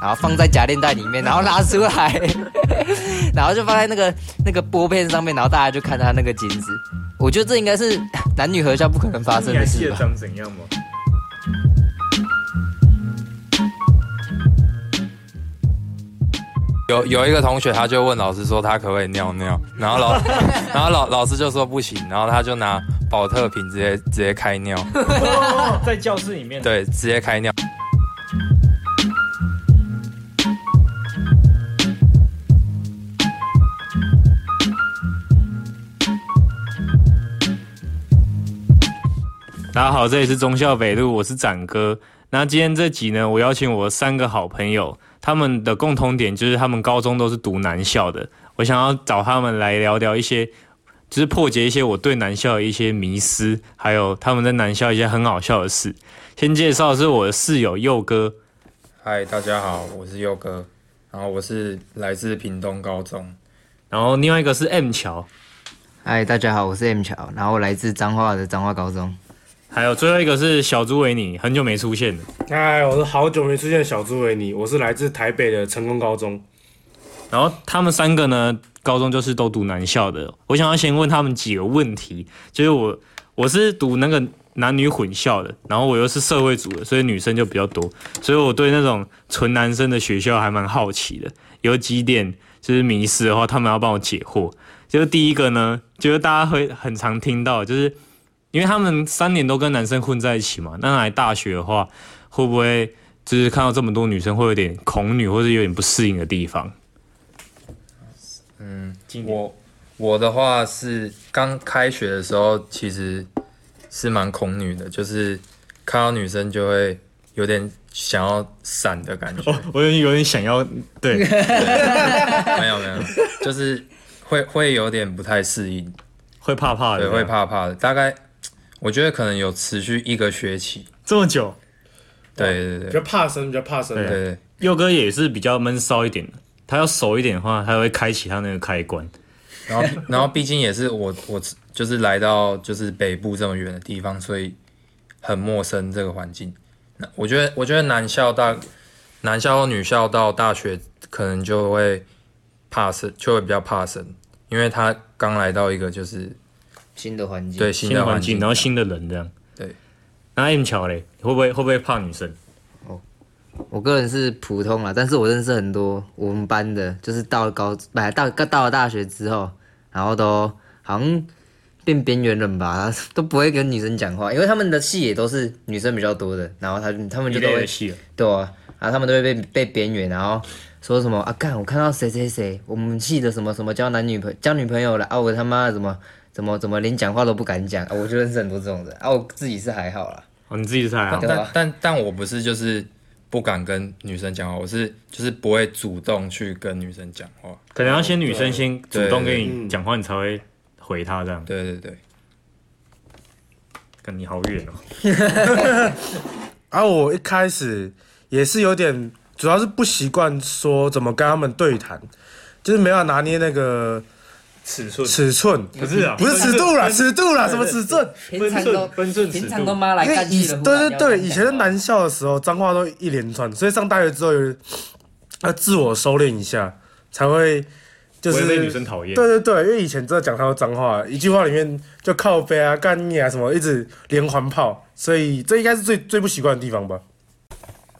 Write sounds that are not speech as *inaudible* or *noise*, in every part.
然后放在夹链袋里面，*laughs* 然后拉出来，*laughs* 然后就放在那个那个玻片上面，然后大家就看他那个金子。我觉得这应该是 *laughs* 男女合校不可能发生的事吧？长怎样吗？有有一个同学，他就问老师说他可不可以尿尿，然后老然后老老师就说不行，然后他就拿保特瓶直接直接开尿，在教室里面，对，直接开尿。大家好，这里是中校北路，我是展哥。那今天这集呢，我邀请我三个好朋友。他们的共同点就是他们高中都是读男校的，我想要找他们来聊聊一些，就是破解一些我对男校的一些迷思，还有他们在男校一些很好笑的事。先介绍的是我的室友佑哥，嗨，大家好，我是佑哥，然后我是来自屏东高中，然后另外一个是 M 乔，嗨，大家好，我是 M 乔，然后来自彰化的彰化高中。还有最后一个是小猪维尼，很久没出现了。嗨，我是好久没出现的小猪维尼，我是来自台北的成功高中。然后他们三个呢，高中就是都读男校的。我想要先问他们几个问题，就是我我是读那个男女混校的，然后我又是社会组的，所以女生就比较多，所以我对那种纯男生的学校还蛮好奇的。有几点就是迷失的话，他们要帮我解惑。就是第一个呢，就是大家会很常听到，就是。因为他们三年都跟男生混在一起嘛，那来大学的话，会不会就是看到这么多女生，会有点恐女，或者有点不适应的地方？嗯，我我的话是刚开学的时候，其实是蛮恐女的，就是看到女生就会有点想要闪的感觉。哦，我有点有点想要，对，对 *laughs* 没有没有，就是会会有点不太适应，会怕怕的，对，会怕怕的，大概。我觉得可能有持续一个学期这么久，对对对，比较怕生，比较怕生。对对，佑哥也是比较闷骚一点的，他要熟一点的话，他会开启他那个开关。*laughs* 然后然后毕竟也是我我就是来到就是北部这么远的地方，所以很陌生这个环境。那我觉得我觉得男校大男校或女校到大学可能就会怕生，就会比较怕生，因为他刚来到一个就是。新的环境，对新的环境，然后新的人这样。对，那 M 巧嘞，会不会会不会怕女生？哦，我个人是普通啦，但是我认识很多我们班的，就是到了高，不，到到了大学之后，然后都好像变边缘人吧，*laughs* 都不会跟女生讲话，因为他们的戏也都是女生比较多的，然后他他们就都会，对啊，然后他们都会被被边缘，然后说什么啊，干，我看到谁谁谁，我们系的什么什么交男女朋交女朋友了啊，我他妈的怎么？怎么怎么连讲话都不敢讲啊？我就认识很多这种人啊，我自己是还好啦。哦，你自己是还好。但但但，但我不是就是不敢跟女生讲话，我是就是不会主动去跟女生讲话。可能要先女生先主动跟你讲话，你才会回她这样。对对对。跟你好远哦。*laughs* 啊，我一开始也是有点，主要是不习惯说怎么跟他们对谈，就是没法拿捏那个。尺寸，尺寸不是啊，不是尺度啦，尺度啦，什么尺寸？分寸，分寸，平常都妈来干以对对对，以前在男校的时候，脏话都一连串，所以上大学之后有要自我收敛一下，才会就是被女生讨厌。对对对，因为以前真的讲太多脏话，一句话里面就靠背啊、干你啊什么，一直连环炮，所以这应该是最最不习惯的地方吧。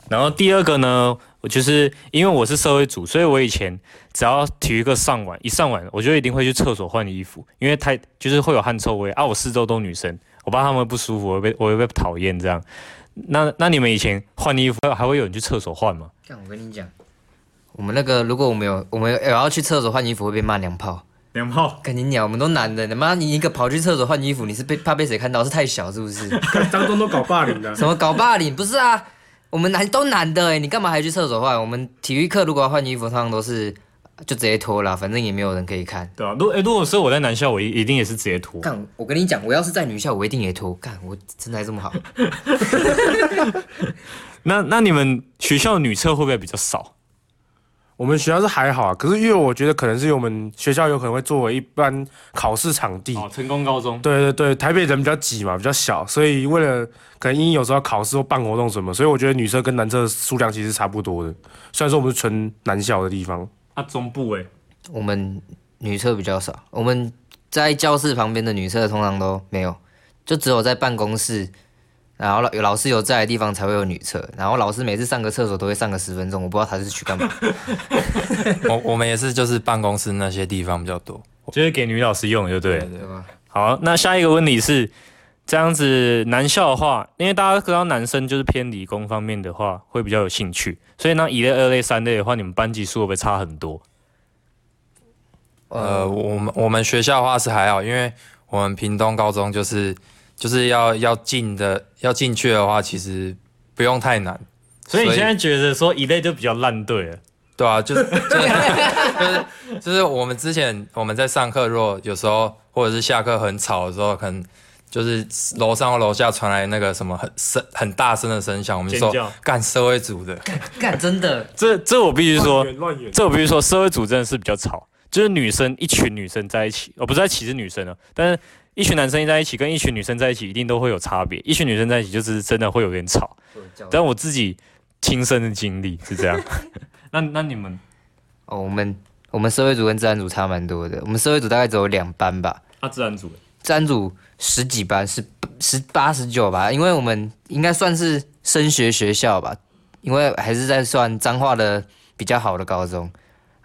然后第二个呢？我就是因为我是社会组，所以我以前只要体育课上完，一上完，我就一定会去厕所换衣服，因为太就是会有汗臭味啊。我四周都女生，我怕她们不舒服，我会被我会被讨厌这样。那那你们以前换衣服还会有人去厕所换吗？这样我跟你讲，我们那个如果我们有我们有要去厕所换衣服会被骂娘炮，娘炮，跟你讲，我们都男的，你妈你一个跑去厕所换衣服，你是被怕被谁看到？是太小是不是？*laughs* 当中都搞霸凌的，什么搞霸凌？不是啊。我们男都男的哎，你干嘛还去厕所换？我们体育课如果要换衣服，通常都是就直接脱了，反正也没有人可以看。对啊，如果哎，如果说我在男校，我一一定也是直接脱。干，我跟你讲，我要是在女校，我一定也脱。干，我身材这么好。*laughs* 那那你们学校女厕会不会比较少？我们学校是还好啊，可是因为我觉得可能是因为我们学校有可能会作为一般考试场地。哦，成功高中。对对对，台北人比较挤嘛，比较小，所以为了可能因为有时候要考试或办活动什么，所以我觉得女生跟男生的数量其实差不多的。虽然说我们是纯男校的地方。啊，中部诶，我们女厕比较少，我们在教室旁边的女厕通常都没有，就只有在办公室。然后老有老师有在的地方才会有女厕，然后老师每次上个厕所都会上个十分钟，我不知道他是去干嘛。*laughs* 我我们也是，就是办公室那些地方比较多，就是给女老师用，就对了。对对吧？好，那下一个问题是这样子，男校的话，因为大家知道男生就是偏理工方面的话会比较有兴趣，所以那一类、二类、三类的话，你们班级数会不会差很多？呃，我们我们学校的话是还好，因为我们屏东高中就是。就是要要进的要进去的话，其实不用太难。所以你现在觉得说一类就比较烂队了？对啊，就是 *laughs* 就是就是就是我们之前我们在上课，如果有时候或者是下课很吵的时候，可能就是楼上或楼下传来那个什么很声很大声的声响，我们就说干社会组的，干真的，这这我必须说，这我必须说社会组真的是比较吵，就是女生一群女生在一起，哦不是在歧视女生啊，但是。一群男生在一起，跟一群女生在一起，一定都会有差别。一群女生在一起，就是真的会有点吵。但我自己亲身的经历是这样。*laughs* 那那你们？哦，我们我们社会组跟自然组差蛮多的。我们社会组大概只有两班吧。啊，自然组？自然组十几班，十十八十九吧。因为我们应该算是升学学校吧，因为还是在算彰化的比较好的高中。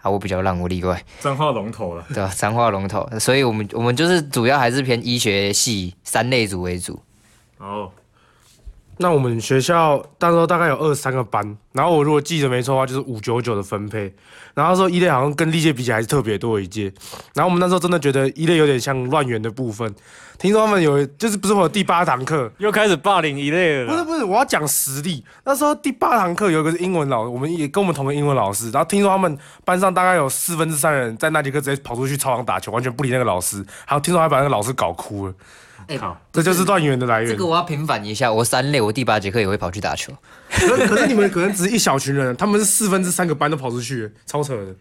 我比较让我例外，三化龙头了，对吧？三化龙头，所以我们我们就是主要还是偏医学系三类组为主。哦，那我们学校那时候大概有二三个班，然后我如果记得没错的话，就是五九九的分配。然后说一类好像跟历届比起来还是特别多一届，然后我们那时候真的觉得一类有点像乱源的部分。听说他们有，就是不是会有第八堂课又开始霸凌一类了？不是不是，我要讲实力。那时候第八堂课有一个是英文老师，我们也跟我们同个英文老师。然后听说他们班上大概有四分之三人在那节课直接跑出去操场打球，完全不理那个老师。还有听说还把那个老师搞哭了。哎，好，这就是乱源的来源。这个我要平反一下，我三类，我第八节课也会跑去打球。可是可是你们可能只是一小群人，他们是四分之三个班都跑出去，超扯的。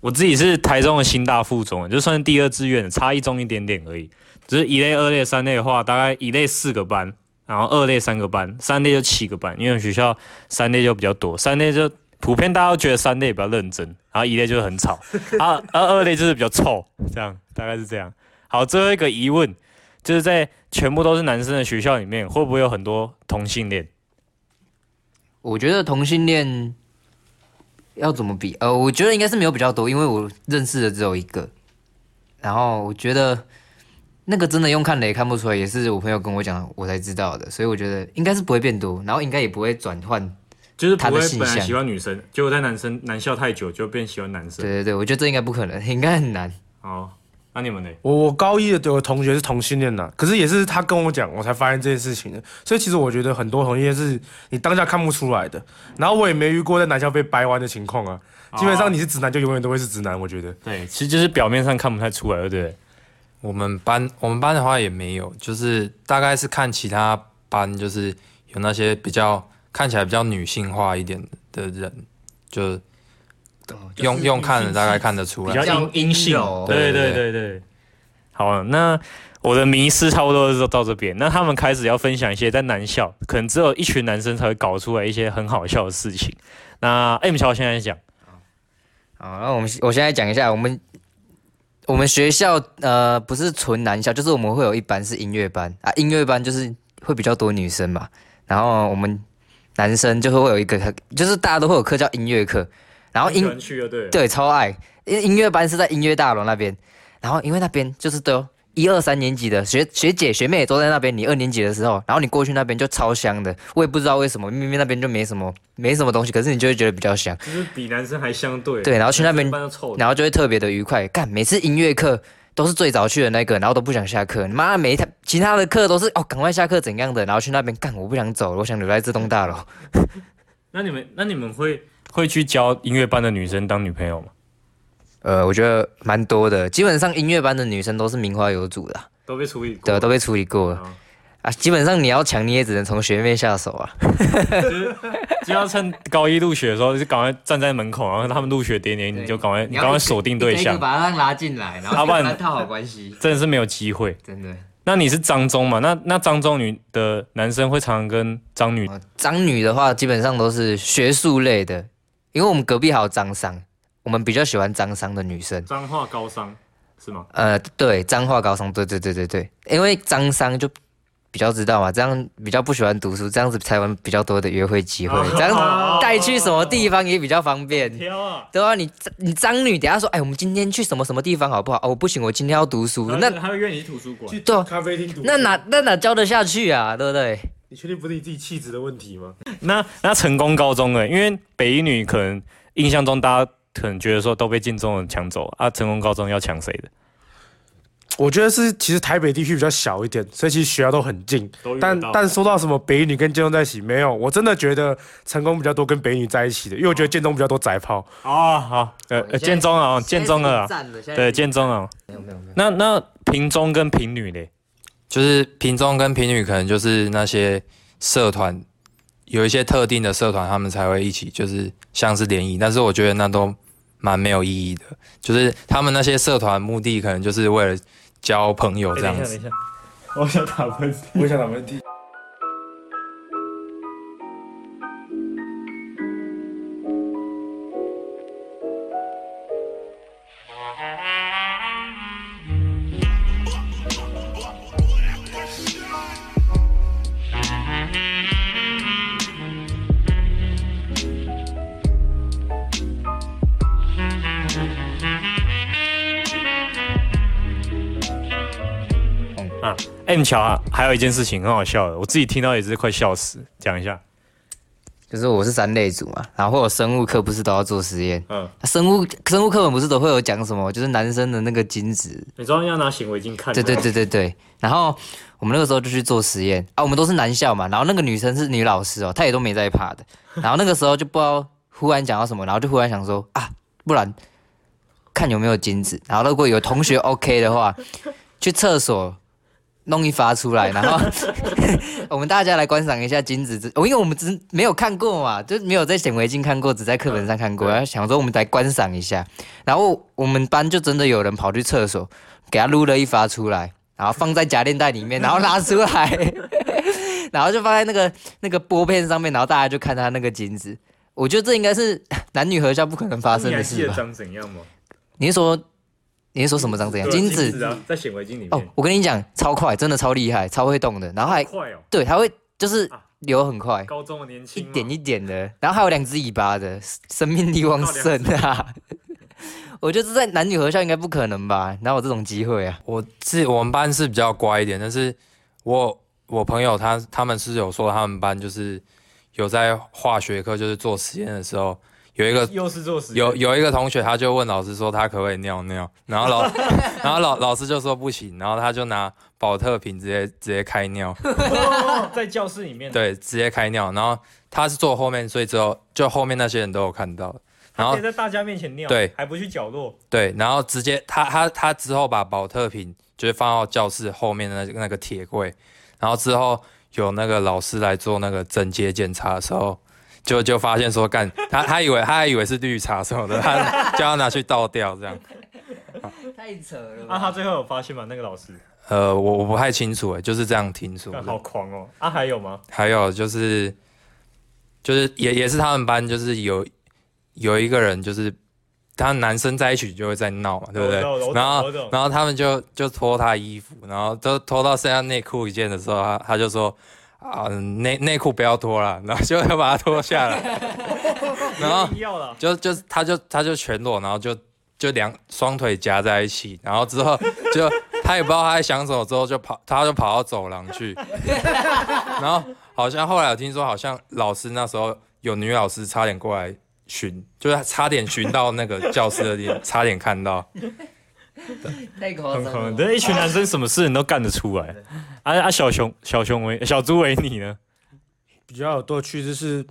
我自己是台中的新大附中，就算是第二志愿，差一中一点点而已。只是一类、二类、三类的话，大概一类四个班，然后二类三个班，三类就七个班。因为学校三类就比较多，三类就普遍大家都觉得三类比较认真，然后一类就是很吵，啊，而二类就是比较臭，这样大概是这样。好，最后一个疑问，就是在全部都是男生的学校里面，会不会有很多同性恋？我觉得同性恋。要怎么比？呃，我觉得应该是没有比较多，因为我认识的只有一个。然后我觉得那个真的用看的也看不出来，也是我朋友跟我讲，我才知道的。所以我觉得应该是不会变多，然后应该也不会转换，就是不会本来喜欢女生，结果在男生男校太久就变喜欢男生。对对对，我觉得这应该不可能，应该很难。哦。那、啊、你们呢？我我高一的有个同学是同性恋呐，可是也是他跟我讲，我才发现这件事情的。所以其实我觉得很多同性恋是你当下看不出来的。然后我也没遇过在男校被掰弯的情况啊。基本上你是直男就永远都会是直男，我觉得。对，其实就是表面上看不太出来，对不对？我们班我们班的话也没有，就是大概是看其他班，就是有那些比较看起来比较女性化一点的人，就。用用看的大概看得出来，比较阴阴性，对对对对。好，那我的迷失差不多就到这边。那他们开始要分享一些在男校，可能只有一群男生才会搞出来一些很好笑的事情。那 M 乔现在讲，好，那我们我现在讲一下，我们我们学校呃不是纯男校，就是我们会有一班是音乐班啊，音乐班就是会比较多女生嘛，然后我们男生就会会有一个课，就是大家都会有课叫音乐课。然后音对。对超爱，因音乐班是在音乐大楼那边，然后因为那边就是都一二三年级的学学姐学妹都在那边，你二年级的时候，然后你过去那边就超香的，我也不知道为什么，明明那边就没什么没什么东西，可是你就会觉得比较香，就是比男生还相对。对，然后去那边，然后就会特别的愉快，干每次音乐课都是最早去的那个，然后都不想下课，妈每一堂其他的课都是哦赶快下课怎样的，然后去那边干我不想走了，我想留在这栋大楼。*laughs* 那你们那你们会？会去交音乐班的女生当女朋友吗？呃，我觉得蛮多的，基本上音乐班的女生都是名花有主的，都被处理过，对，都被处理过了。啊，基本上你要抢，你也只能从学妹下手啊。就要趁高一入学的时候，就赶快站在门口，然后他们入学典礼，你就赶快你赶快锁定对象，把他拉进来，然后跟他套好关系，真的是没有机会，真的。那你是张中嘛？那那张中女的男生会常常跟张女，彰女的话，基本上都是学术类的，因为我们隔壁还有张商，我们比较喜欢张商的女生。彰化高商是吗？呃，对，彰化高商，对对对对对，因为张商就。比较知道嘛，这样比较不喜欢读书，这样子才有比较多的约会机会，这样带去什么地方也比较方便。*laughs* 对啊，你你彰女，等下说，哎，我们今天去什么什么地方好不好？哦，不行，我今天要读书。那还会约你去图书馆？对，咖啡厅读。那哪那哪教得下去啊？对不对？你确定不是你自己气质的问题吗？那那成功高中呢？因为北一女可能印象中大家可能觉得说都被建中人抢走啊，成功高中要抢谁的？我觉得是，其实台北地区比较小一点，所以其实学校都很近。但但说到什么北女跟建中在一起，没有，我真的觉得成功比较多跟北女在一起的，因为我觉得建中比较多宅炮。哦，好，呃，建中啊，建中啊，对，建中啊，没有没有没有。那那平中跟平女嘞，就是平中跟平女可能就是那些社团，有一些特定的社团，他们才会一起，就是像是联谊，但是我觉得那都蛮没有意义的，就是他们那些社团目的可能就是为了。交朋友这样子。等一下，等一下，我想打喷嚏，我想打喷嚏。M 桥啊，还有一件事情很好笑的，我自己听到也是快笑死。讲一下，就是我是三类组嘛，然后会有生物课不是都要做实验？嗯，生物生物课本不是都会有讲什么？就是男生的那个精子，你知道要拿显微镜看？对对对对对。然后我们那个时候就去做实验啊，我们都是男校嘛，然后那个女生是女老师哦，她也都没在怕的。然后那个时候就不知道忽然讲到什么，然后就忽然想说啊，不然看有没有精子。然后如果有同学 OK 的话，去厕所。弄一发出来，然后 *laughs* 我们大家来观赏一下金子。我因为我们只没有看过嘛，就没有在显微镜看过，只在课本上看过。然后想说我们来观赏一下，然后我们班就真的有人跑去厕所，给他撸了一发出来，然后放在夹链袋里面，然后拉出来，*laughs* 然后就放在那个那个拨片上面，然后大家就看他那个金子。我觉得这应该是男女合校不可能发生的事吧？你还记得长怎样吗？你是说？你是说什么长怎样？精子、啊、在显微镜里面哦，我跟你讲，超快，真的超厉害，超会动的，然后还快哦，对，它会就是流很快，高中的年轻，一点一点的，然后还有两只尾巴的，*laughs* 生命力旺盛啊！*laughs* 我觉得这在男女合校应该不可能吧？哪有这种机会啊？我是我们班是比较乖一点，但是我我朋友他他们是有说他们班就是有在化学课就是做实验的时候。有一个又是做实验，有有一个同学，他就问老师说他可不可以尿尿，然后老 *laughs* 然后老老师就说不行，然后他就拿保特瓶直接直接开尿，在教室里面，对，直接开尿，然后他是坐后面，所以之后就后面那些人都有看到，然后在大家面前尿，对，还不去角落，对，然后直接他他他之后把保特瓶就是放到教室后面的那那个铁柜，然后之后有那个老师来做那个整洁检查的时候。就就发现说干他他以为他还以为是绿茶什么的，他 *laughs* 叫他拿去倒掉这样，太扯了。啊，他最后有发现吗？那个老师？呃，我我不太清楚哎，就是这样听说。好狂哦！啊，还有吗？还有就是就是也也是他们班就是有有一个人就是他男生在一起就会在闹嘛，对不对？然后然后他们就就脱他衣服，然后都脱到剩下内裤一件的时候，他他就说。啊，内内裤不要脱了，然后就要把它脱下来，*laughs* 然后就就他就他就全裸，然后就就两双腿夹在一起，然后之后 *laughs* 就他也不知道他在想什么，之后就跑，他就跑到走廊去，*laughs* 然后好像后来我听说，好像老师那时候有女老师差点过来寻，就是差点寻到那个教室的地方，差点看到。太夸张了！对，一群男生什么事你都干得出来。啊啊，小熊小熊维小猪维尼呢？比较有多趣，就是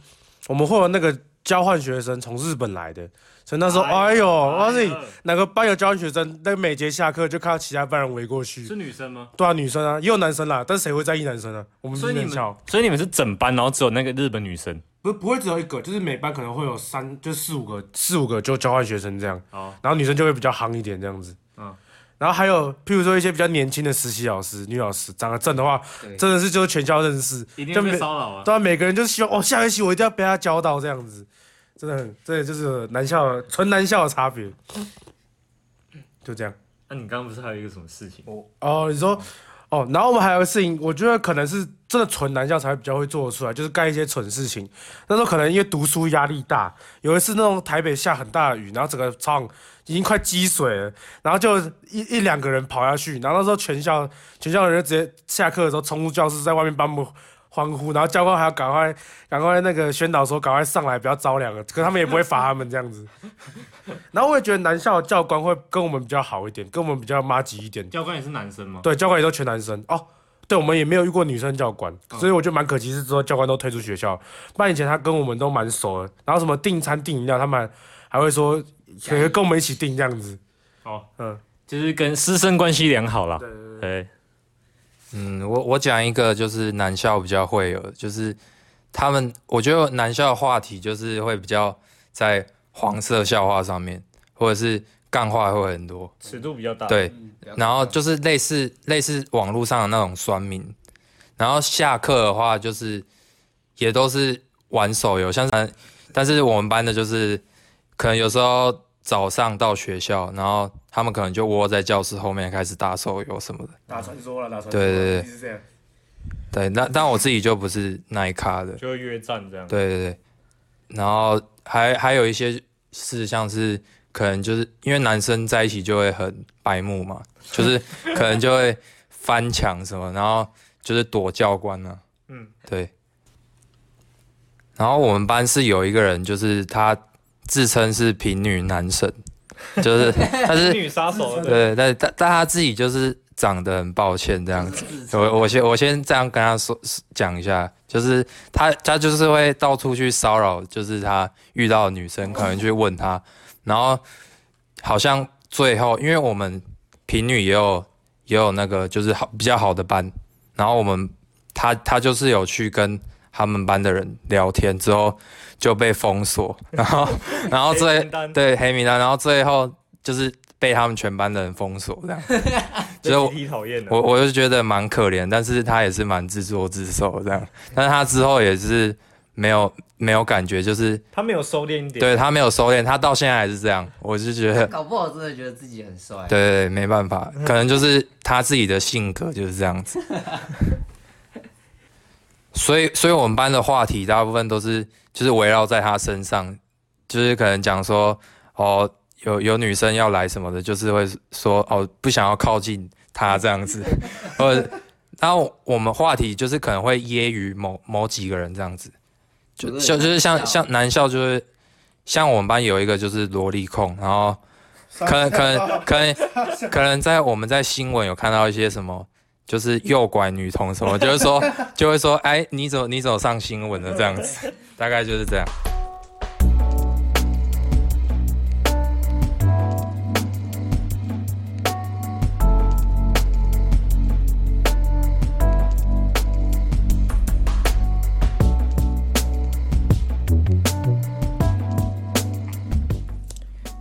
我们会有那个交换学生从日本来的，所以那时候，哎呦，我告诉你哪个班有交换学生，那个每节下课就看到其他班人围过去。是女生吗？对啊，女生啊，也有男生啦，但是谁会在意男生呢？我们所以你们所以你们是整班，然后只有那个日本女生。不不会只有一个，就是每班可能会有三，就四五个，四五个就交换学生这样。哦，然后女生就会比较夯一点这样子。嗯然后还有，譬如说一些比较年轻的实习老师、女老师，长得正的话，真的是就是全校认识，一定就每会被骚扰啊。对啊，每个人就是希望哦，下学期我一定要被他教到这样子，真的很，这就是男校纯男校的差别，就这样。那、你刚刚不是还有一个什么事情？哦，你说，哦，然后我们还有个事情，我觉得可能是真的纯男校才比较会做得出来，就是干一些蠢事情。那时候可能因为读书压力大，有一次那种台北下很大的雨，然后整个操场已经快积水了，然后就一一两个人跑下去，然后那时候全校全校的人就直接下课的时候冲出教室，在外面帮我们欢呼，然后教官还要赶快赶快那个宣导说赶快上来，不要着凉了，可他们也不会罚他们这样子。*laughs* 然后我也觉得男校的教官会跟我们比较好一点，跟我们比较麻吉一点。教官也是男生吗？对，教官也都全男生哦。对，我们也没有遇过女生教官，所以我觉得蛮可惜，是之后教官都退出学校。不然以前他跟我们都蛮熟的，然后什么订餐订饮料，他们还会说可以跟我们一起订这样子。哦，嗯，就是跟师生关系良好啦。对对对，对，嗯，我我讲一个就是男校比较会有的，就是他们我觉得男校的话题就是会比较在黄色笑话上面，或者是干话会很多，尺度比较大。，对，然后就是类似类似网络上的那种酸民，然后下课的话就是也都是玩手游，像是但是我们班的就是可能有时候早上到学校，然后他们可能就窝在教室后面开始打手游什么的。打传说了，打传说。对对对是这样。对，那但我自己就不是那一咖的。就约战这样。对对对，然后还还有一些事像是可能就是因为男生在一起就会很白目嘛，*laughs* 就是可能就会翻墙什么，然后就是躲教官呢、啊。嗯，对。然后我们班是有一个人，就是他自称是平女男神，*laughs* 就是他是女杀手。对，但但但他自己就是长得很抱歉这样子。我我先我先这样跟他说讲一下，就是他他就是会到处去骚扰，就是他遇到的女生可能去问他，然后好像最后因为我们平女也有也有那个就是好比较好的班，然后我们他他就是有去跟他们班的人聊天之后就被封锁，然后 *laughs* 然后最对黑名单，然后最后就是被他们全班的人封锁这样。*laughs* 所以我集体讨厌的。我我就觉得蛮可怜，但是他也是蛮自作自受这样，但是他之后也是没有没有感觉，就是他没有收敛一点。对他没有收敛，他到现在还是这样，我就觉得，搞不好真的觉得自己很帅。对对对，没办法，可能就是他自己的性格就是这样子，*laughs* 所以所以我们班的话题大部分都是就是围绕在他身上，就是可能讲说哦。有有女生要来什么的，就是会说哦，不想要靠近他这样子，*laughs* 或者然后我们话题就是可能会揶揄某某几个人这样子，就就就是像像男校就是像我们班有一个就是萝莉控，然后可能可能可能可能在我们在新闻有看到一些什么，就是诱拐女童什么，就是说就会说哎，你怎么你怎么上新闻了这样子，大概就是这样。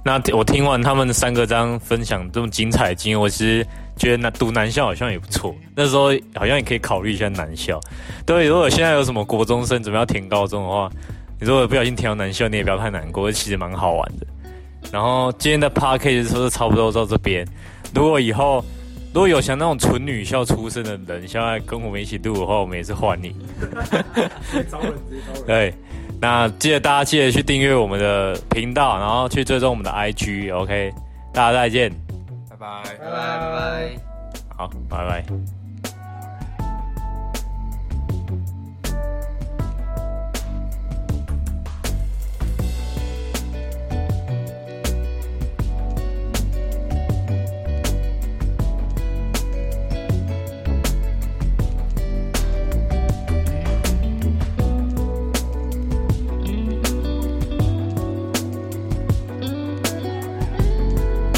那我听完他们三个这样分享这么精彩的经验，我其实觉得那读男校好像也不错。那时候好像也可以考虑一下男校。对，如果现在有什么国中生准备要填高中的话，你如果不小心填到男校，你也不要太难过，其实蛮好玩的。然后今天的 podcast 是差不多到这边。如果以后如果有像那种纯女校出身的人，想要跟我们一起录的话，我们也是欢迎。*laughs* *laughs* 对。那记得大家记得去订阅我们的频道，然后去追踪我们的 IG，OK，大家再见，拜拜，拜拜拜拜。好，拜拜。